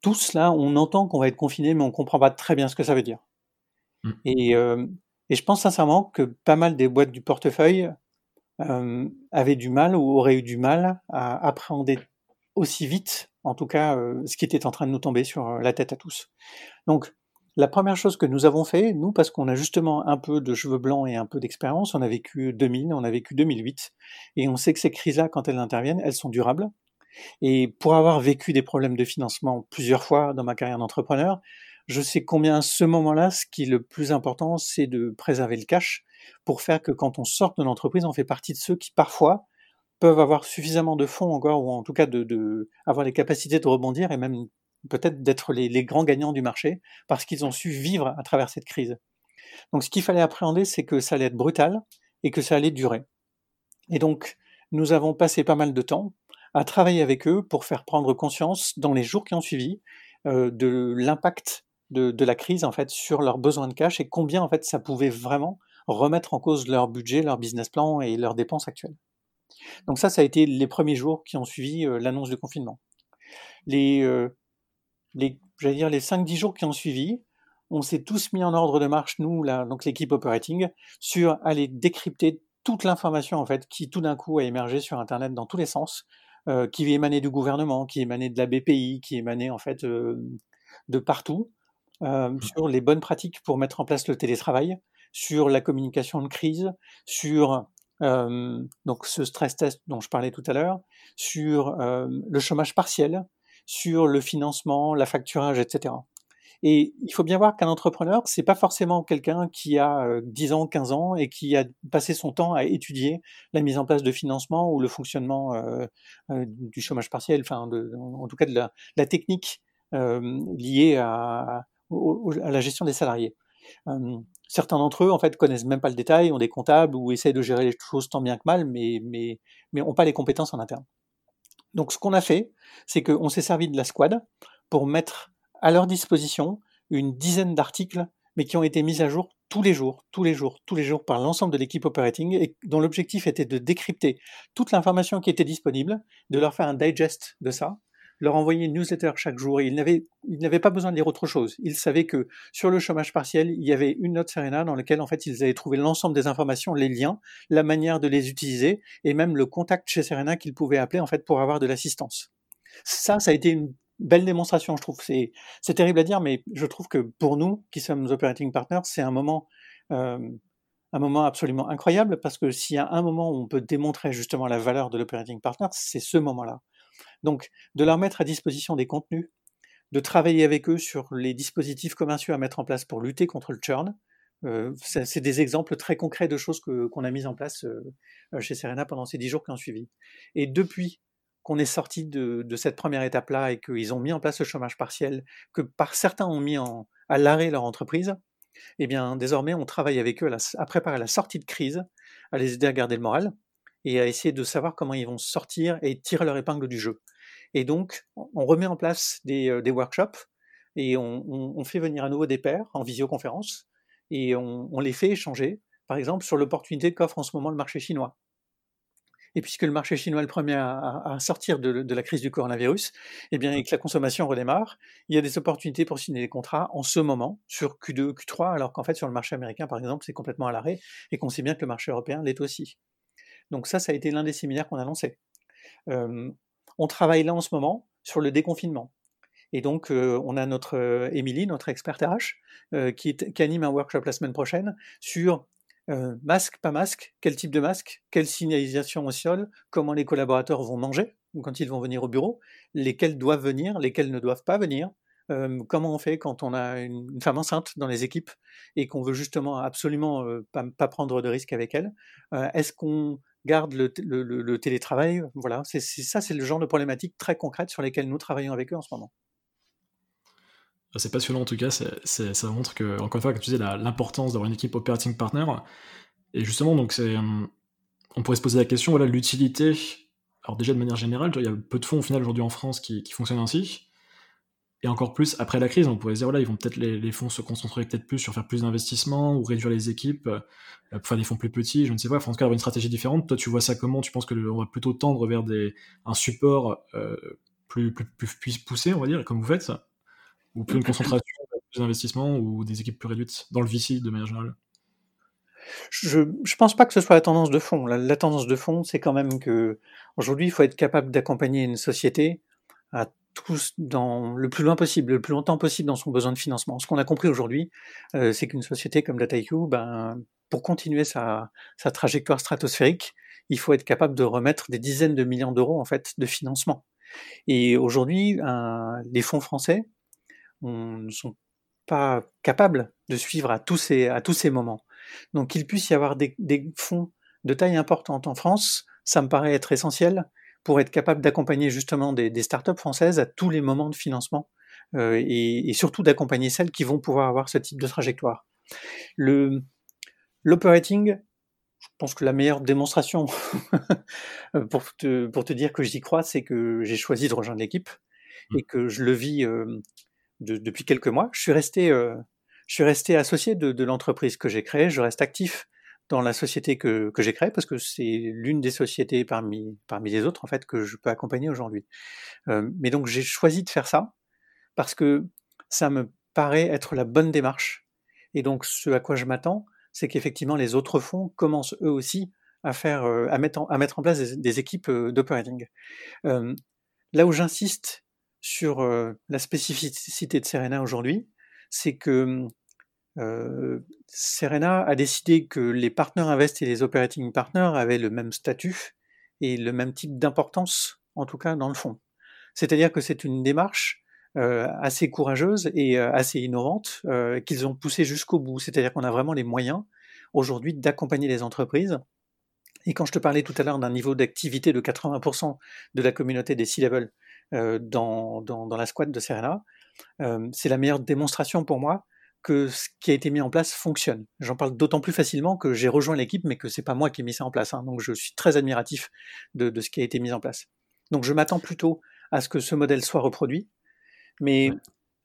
tous là, on entend qu'on va être confiné, mais on comprend pas très bien ce que ça veut dire. Mm. Et, euh, et, je pense sincèrement que pas mal des boîtes du portefeuille euh, avaient du mal ou auraient eu du mal à appréhender aussi vite, en tout cas, ce qui était en train de nous tomber sur la tête à tous. Donc, la première chose que nous avons fait, nous, parce qu'on a justement un peu de cheveux blancs et un peu d'expérience, on a vécu 2000, on a vécu 2008, et on sait que ces crises-là, quand elles interviennent, elles sont durables. Et pour avoir vécu des problèmes de financement plusieurs fois dans ma carrière d'entrepreneur, je sais combien à ce moment-là, ce qui est le plus important, c'est de préserver le cash pour faire que quand on sort de l'entreprise, on fait partie de ceux qui parfois peuvent avoir suffisamment de fonds encore, ou en tout cas de, de avoir les capacités de rebondir et même peut-être d'être les, grands gagnants du marché parce qu'ils ont su vivre à travers cette crise. Donc ce qu'il fallait appréhender, c'est que ça allait être brutal et que ça allait durer. Et donc nous avons passé pas mal de temps à travailler avec eux pour faire prendre conscience dans les jours qui ont suivi euh, de l'impact de, de, la crise en fait sur leurs besoins de cash et combien en fait ça pouvait vraiment remettre en cause leur budget, leur business plan et leurs dépenses actuelles. Donc ça, ça a été les premiers jours qui ont suivi euh, l'annonce du confinement. Les, euh, les, j'allais dire, les 5-10 jours qui ont suivi, on s'est tous mis en ordre de marche, nous, là, donc l'équipe operating, sur aller décrypter toute l'information en fait qui tout d'un coup a émergé sur Internet dans tous les sens, euh, qui émanait du gouvernement, qui émanait de la BPI, qui émanait en fait euh, de partout, mmh. sur les bonnes pratiques pour mettre en place le télétravail, sur la communication de crise, sur donc ce stress test dont je parlais tout à l'heure, sur le chômage partiel, sur le financement, la facturage, etc. Et il faut bien voir qu'un entrepreneur, c'est pas forcément quelqu'un qui a 10 euh, ans, 15 ans et qui a passé son temps à étudier la mise en place de financement ou le fonctionnement du chômage partiel, enfin, en tout cas de la, technique liée à, la gestion des salariés. Certains d'entre eux, en fait, connaissent même pas le détail, ont des comptables ou essayent de gérer les choses tant bien que mal, mais mais ont pas les compétences en interne. Donc ce qu'on a fait, c'est qu'on s'est servi de la squad pour mettre à leur disposition une dizaine d'articles, mais qui ont été mis à jour tous les jours, tous les jours, tous les jours par l'ensemble de l'équipe operating et dont l'objectif était de décrypter toute l'information qui était disponible, de leur faire un digest de ça leur envoyer une newsletter chaque jour. Et ils n'avaient, pas besoin de lire autre chose. Ils savaient que sur le chômage partiel, il y avait une note Serena dans laquelle, en fait, ils avaient trouvé l'ensemble des informations, les liens, la manière de les utiliser et même le contact chez Serena qu'ils pouvaient appeler, en fait, pour avoir de l'assistance. Ça, ça a été une belle démonstration, je trouve. C'est, c'est terrible à dire, mais je trouve que pour nous, qui sommes operating partners, c'est un moment, euh, un moment absolument incroyable parce que s'il y a un moment où on peut démontrer justement la valeur de l'operating partner, c'est ce moment-là. Donc, de leur mettre à disposition des contenus, de travailler avec eux sur les dispositifs commerciaux à mettre en place pour lutter contre le churn. Euh, c'est des exemples très concrets de choses qu'on a mises en place euh, chez Serena pendant ces dix jours qui ont suivi. Et depuis qu'on est sorti de, cette première étape-là et qu'ils ont mis en place le chômage partiel, que par certains ont mis à l'arrêt leur entreprise, eh bien désormais on travaille avec eux à préparer la sortie de crise, à les aider à garder le moral, et à essayer de savoir comment ils vont sortir et tirer leur épingle du jeu. Et donc, on remet en place des, euh, workshops et on, fait venir à nouveau des pairs en visioconférence et on, les fait échanger, par exemple, sur l'opportunité qu'offre en ce moment le marché chinois. Et puisque le marché chinois est le premier à, sortir de, la crise du coronavirus, eh bien, et que la consommation redémarre, il y a des opportunités pour signer des contrats en ce moment sur Q2, Q3, alors qu'en fait, sur le marché américain, par exemple, c'est complètement à l'arrêt et qu'on sait bien que le marché européen l'est aussi. Donc ça, ça a été l'un des séminaires qu'on a lancé. on travaille là en ce moment sur le déconfinement. Et donc, on a notre Émilie, notre experte RH, qui, qui, anime un workshop la semaine prochaine sur masque, pas masque, quel type de masque, quelle signalisation au sol, comment les collaborateurs vont manger quand ils vont venir au bureau, lesquels doivent venir, lesquels ne doivent pas venir, comment on fait quand on a une, femme enceinte dans les équipes et qu'on veut justement absolument pas, prendre de risques avec elle Est-ce qu'on garde le, télétravail Voilà, c'est ça, c'est le genre de problématiques très concrètes sur lesquelles nous travaillons avec eux en ce moment. Ah, c'est passionnant en tout cas, ça montre que, encore une fois, que tu disais l'importance d'avoir une équipe operating partner. Et justement, donc c'est, on pourrait se poser la question, voilà, l'utilité. Alors déjà de manière générale, il y a peu de fonds au final aujourd'hui en France qui, qui fonctionnent ainsi. Et encore plus après la crise, on pourrait se dire voilà, ils vont peut-être les, fonds se concentrer peut-être plus sur faire plus d'investissements ou réduire les équipes euh, pour faire des fonds plus petits, je ne sais pas. Enfin, en tout cas, avoir une stratégie différente. Toi, tu vois ça comment? Tu penses que on va plutôt tendre vers des, un support euh, plus, plus, plus, poussé, on va dire, comme vous faites, ou plus une concentration, plus d'investissements ou des équipes plus réduites dans le VC de manière générale? Je ne pense pas que ce soit la tendance de fond. La, tendance de fond, c'est quand même que aujourd'hui, il faut être capable d'accompagner une société à tous dans le plus loin possible, le plus longtemps possible dans son besoin de financement. Ce qu'on a compris aujourd'hui, euh, c'est qu'une société comme DataIQ, ben, pour continuer sa, trajectoire stratosphérique, il faut être capable de remettre des dizaines de millions d'euros en fait de financement. Et aujourd'hui, les fonds français ne sont pas capables de suivre à tous ces, à tous ces moments. Donc qu'il puisse y avoir des fonds de taille importante en France, ça me paraît être essentiel pour être capable d'accompagner justement des, des, startups françaises à tous les moments de financement euh, et, et, surtout d'accompagner celles qui vont pouvoir avoir ce type de trajectoire. Le l'operating, je pense que la meilleure démonstration pour te, pour te dire que j'y crois, c'est que j'ai choisi de rejoindre l'équipe mmh. et que je le vis euh, de, depuis quelques mois. Je suis resté, euh, je suis resté associé de, de l'entreprise que j'ai créée. Je reste actif dans la société que, que j'ai créée parce que c'est l'une des sociétés parmi, parmi les autres en fait que je peux accompagner aujourd'hui. Euh, mais donc j'ai choisi de faire ça parce que ça me paraît être la bonne démarche. Et donc ce à quoi je m'attends, c'est qu'effectivement les autres fonds commencent eux aussi à faire, euh, à mettre en, à mettre en place des, équipes euh, d'operating. Euh, là où j'insiste sur euh, la spécificité de Serena aujourd'hui, c'est que euh, Serena a décidé que les partners invest et les operating partners avaient le même statut et le même type d'importance, en tout cas dans le fond. C'est-à-dire que c'est une démarche euh, assez courageuse et euh, assez innovante qu'ils ont poussée jusqu'au bout. C'est-à-dire qu'on a vraiment les moyens aujourd'hui d'accompagner les entreprises. Et quand je te parlais tout à l'heure d'un niveau d'activité de 80% de la communauté des C-level dans, la squad de Serena, c'est la meilleure démonstration pour moi que ce qui a été mis en place fonctionne. J'en parle d'autant plus facilement que j'ai rejoint l'équipe, mais que c'est pas moi qui ai mis ça en place. Hein. donc je suis très admiratif de, de, ce qui a été mis en place. Donc je m'attends plutôt à ce que ce modèle soit reproduit, mais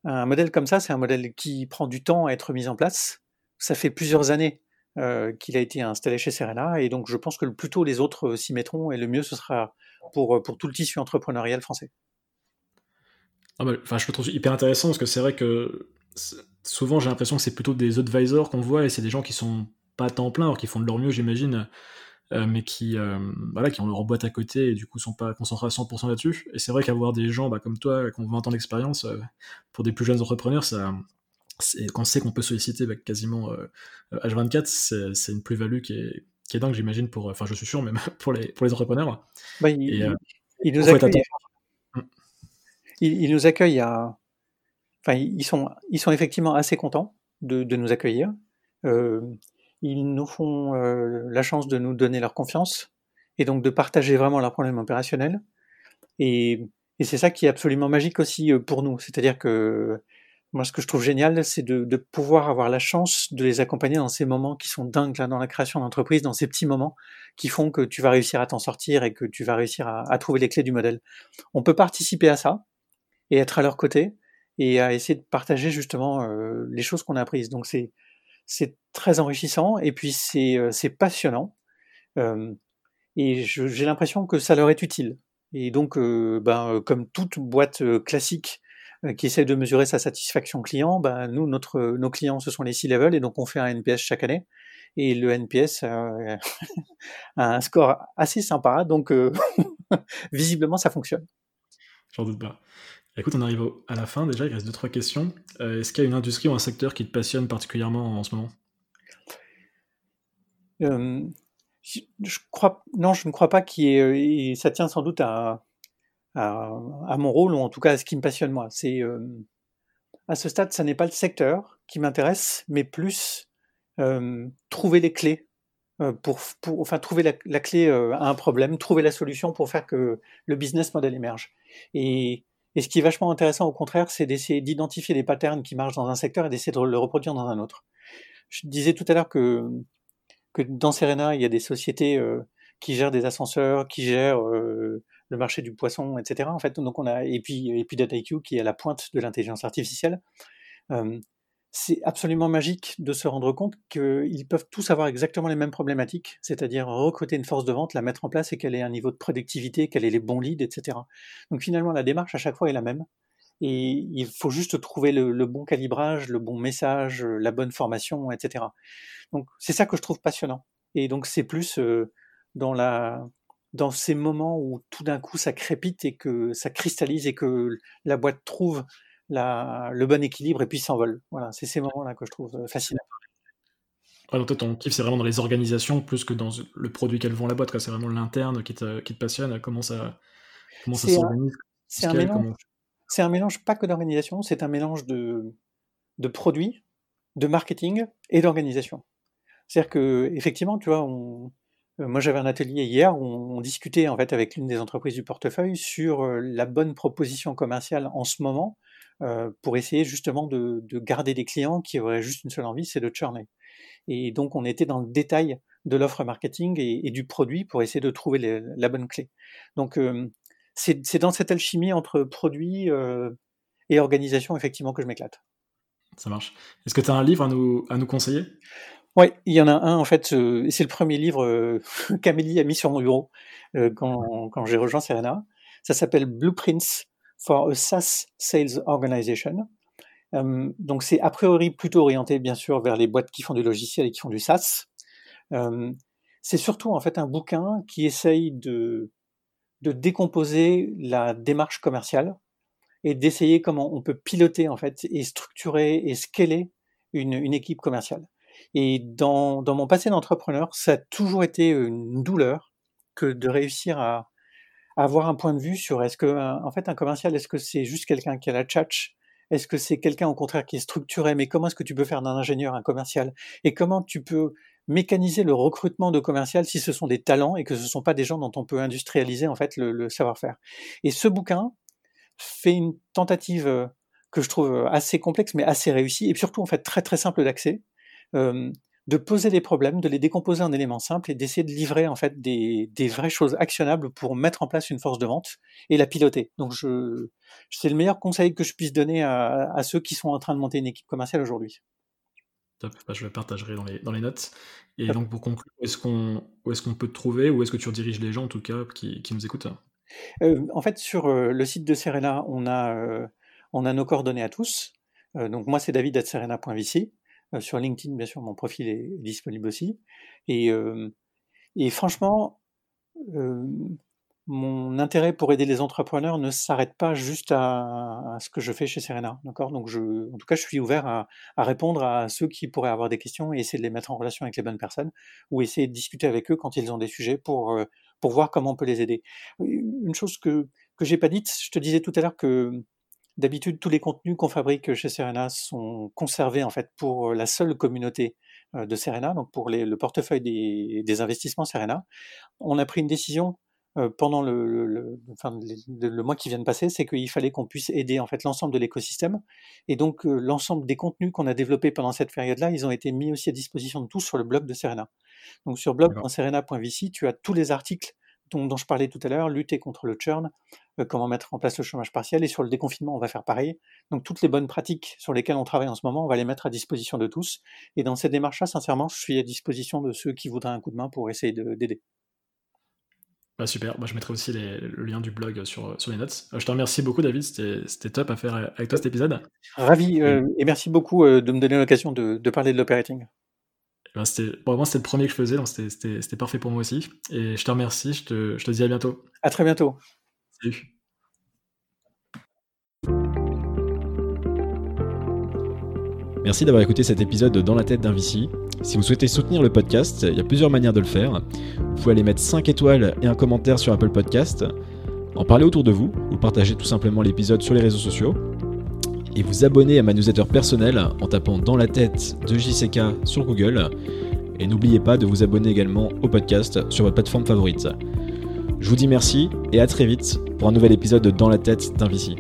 un modèle comme ça, c'est un modèle qui prend du temps à être mis en place. Ça fait plusieurs années euh, qu'il a été installé chez Serena, et donc je pense que le plus tôt les autres euh, s'y mettront, et le mieux ce sera pour, pour tout le tissu entrepreneurial français. Ah bah, enfin, je le trouve hyper intéressant parce que c'est vrai que souvent j'ai l'impression que c'est plutôt des advisors qu'on voit et c'est des gens qui sont pas à temps plein, alors qui font de leur mieux, j'imagine, euh, mais qui, euh, voilà, qui ont leur boîte à côté et du coup sont pas concentrés à 100% là-dessus. Et c'est vrai qu'avoir des gens bah, comme toi qui ont 20 ans d'expérience, euh, pour des plus jeunes entrepreneurs, ça, quand on sait qu'on peut solliciter bah, quasiment H24, c'est une plus-value qui est, qui est dingue, j'imagine, pour, enfin je suis sûr, même pour les, pour les entrepreneurs. Bah, il, et, il, nous accueille, il, il, nous accueille à enfin, ils sont, ils sont effectivement assez contents de, nous accueillir. Euh, ils nous font euh, la chance de nous donner leur confiance et donc de partager vraiment leurs problèmes opérationnels. Et, c'est ça qui est absolument magique aussi euh, pour nous. C'est-à-dire que moi, ce que je trouve génial, c'est de, pouvoir avoir la chance de les accompagner dans ces moments qui sont dingues là, dans la création d'entreprise, dans ces petits moments qui font que tu vas réussir à t'en sortir et que tu vas réussir à trouver les clés du modèle. On peut participer à ça et être à leur côté, et à essayer de partager justement euh, les choses qu'on a apprises. Donc c'est c'est très enrichissant et puis c'est euh, c'est passionnant euh, et j'ai l'impression que ça leur est utile. Et donc ben comme toute boîte classique qui essaie de mesurer sa satisfaction client, ben nous notre nos clients ce sont les C-level et donc on fait un NPS chaque année et le NPS a un score assez sympa donc visiblement ça fonctionne. J'en doute pas. Écoute, on arrive à la fin déjà, il reste deux, trois questions. Euh, est-ce qu'il y a une industrie ou un secteur qui te passionne particulièrement en ce moment? Euh, je crois, Non, je ne crois pas qu'il et ça tient sans doute à, à, mon rôle, ou en tout cas à ce qui me passionne moi. À ce stade, ça n'est pas le secteur qui m'intéresse, mais plus trouver les clés pour, pour, enfin trouver la, clé à un problème, trouver la solution pour faire que le business model émerge. Et, et ce qui est vachement intéressant, au contraire, c'est d'essayer d'identifier les patterns qui marchent dans un secteur et d'essayer de le reproduire dans un autre. Je disais tout à l'heure que, dans Serena, il y a des sociétés qui gèrent des ascenseurs, qui gèrent le marché du poisson, etc. En fait, donc on a et puis et puis DataIQ qui est à la pointe de l'intelligence artificielle. Euh, c'est absolument magique de se rendre compte qu'ils peuvent tous avoir exactement les mêmes problématiques, c'est-à-dire recruter une force de vente, la mettre en place et qu'elle ait un niveau de productivité, qu'elle ait les bons leads, etc. Donc finalement, la démarche à chaque fois est la même. Et il faut juste trouver le, bon calibrage, le bon message, la bonne formation, etc. Donc c'est ça que je trouve passionnant. Et donc c'est plus euh, dans dans ces moments où tout d'un coup ça crépite et que ça cristallise et que la boîte trouve la, le bon équilibre et puis s'envole. Voilà, c'est ces moments-là que je trouve euh, fascinants. Ouais, donc toi, ton kiff, c'est vraiment dans les organisations plus que dans le produit qu'elles vont la boîte. C'est vraiment l'interne qui te, qui te passionne. Comment ça, comment ça s'organise C'est un, mélange. C'est un mélange pas que d'organisation, c'est un mélange de, de produits, de marketing et d'organisation. C'est-à-dire que effectivement, tu vois, on, euh, moi, j'avais un atelier hier où on, discutait en fait avec l'une des entreprises du portefeuille sur euh, la bonne proposition commerciale en ce moment pour essayer justement de, garder des clients qui auraient juste une seule envie, c'est de churner. Et donc, on était dans le détail de l'offre marketing et, du produit pour essayer de trouver la bonne clé. Donc, c'est dans cette alchimie entre produit et organisation effectivement que je m'éclate. Ça marche. Est-ce que tu as un livre à nous, à nous conseiller? Oui, il y en a un en fait, euh, c'est le premier livre euh, qu'Amélie a mis sur mon bureau euh, quand, quand j'ai rejoint Serena. Ça s'appelle Blueprints for a SaaS Sales Organization. donc c'est a priori plutôt orienté bien sûr vers les boîtes qui font du logiciel et qui font du SaaS. c'est surtout en fait un bouquin qui essaye de, de décomposer la démarche commerciale et d'essayer comment on peut piloter en fait et structurer et scaler une, une équipe commerciale. Et dans, dans mon passé d'entrepreneur, ça a toujours été une douleur que de réussir à, avoir un point de vue sur est-ce que, en fait, un commercial, est-ce que c'est juste quelqu'un qui a la tchatch? Est-ce que c'est quelqu'un au contraire qui est structuré? Mais comment est-ce que tu peux faire d'un ingénieur un commercial? Et comment tu peux mécaniser le recrutement de commercial si ce sont des talents et que ce ne sont pas des gens dont on peut industrialiser en fait le, savoir-faire? Et ce bouquin fait une tentative euh, que je trouve assez complexe mais assez réussie et surtout en fait très très simple d'accès. Euh, de poser des problèmes, de les décomposer en éléments simples et d'essayer de livrer en fait des, vraies choses actionnables pour mettre en place une force de vente et la piloter. Donc je, c'est le meilleur conseil que je puisse donner à, ceux qui sont en train de monter une équipe commerciale aujourd'hui. Top, bah, je le partagerai dans les, dans les notes. Et donc pour conclure, où est-ce qu'on est qu'on peut te trouver Où est-ce que tu rediriges les gens en tout cas qui, qui nous écoutent? Euh, En fait, sur euh, le site de Serena, on a, on a nos coordonnées à tous. donc moi, c'est david.serena.vc. Euh, sur LinkedIn, bien sûr, mon profil est disponible aussi. Et, euh, franchement, euh, mon intérêt pour aider les entrepreneurs ne s'arrête pas juste à, ce que je fais chez Serena. D'accord? Donc, en tout cas, je suis ouvert à, répondre à ceux qui pourraient avoir des questions et essayer de les mettre en relation avec les bonnes personnes ou essayer de discuter avec eux quand ils ont des sujets pour, pour voir comment on peut les aider. Une chose que, que j'ai pas dite, je te disais tout à l'heure que D'habitude, tous les contenus qu'on fabrique chez Serena sont conservés en fait pour la seule communauté euh, de Serena, donc pour le portefeuille des, investissements Serena. On a pris une décision euh, pendant le, le, mois qui vient de passer, c'est qu'il fallait qu'on puisse aider en fait l'ensemble de l'écosystème. Et donc euh, l'ensemble des contenus qu'on a développés pendant cette période-là, ils ont été mis aussi à disposition de tous sur le blog de Serena. Donc sur blog.serena.vc, tu as tous les articles dont, je parlais tout à l'heure, lutter contre le churn, euh, comment mettre en place le chômage partiel, et sur le déconfinement, on va faire pareil. Donc toutes les bonnes pratiques sur lesquelles on travaille en ce moment, on va les mettre à disposition de tous. Et dans cette démarche-là, sincèrement, je suis à disposition de ceux qui voudraient un coup de main pour essayer d'aider. Bah super, je mettrai aussi le lien du blog sur, sur les notes. Euh, je te remercie beaucoup David, c'était top à faire avec toi cet épisode. Ravi, euh, et merci beaucoup de me donner l'occasion de, de parler de l'operating ben c'était, moi, c'était le premier que je faisais, donc c'était, c'était, parfait pour moi aussi. Et je te remercie, je te, je te dis à bientôt. À très bientôt. Salut. Merci d'avoir écouté cet épisode Dans la tête d'un Vici. Si vous souhaitez soutenir le podcast, il y a plusieurs manières de le faire. Vous pouvez aller mettre 5 étoiles et un commentaire sur Apple Podcast, en parler autour de vous, ou partager tout simplement l'épisode sur les réseaux sociaux et vous abonner à ma newsletter personnelle en tapant Dans la tête de JCK sur Google. Et n'oubliez pas de vous abonner également au podcast sur votre plateforme favorite. Je vous dis merci et à très vite pour un nouvel épisode de Dans la tête d'un Vici.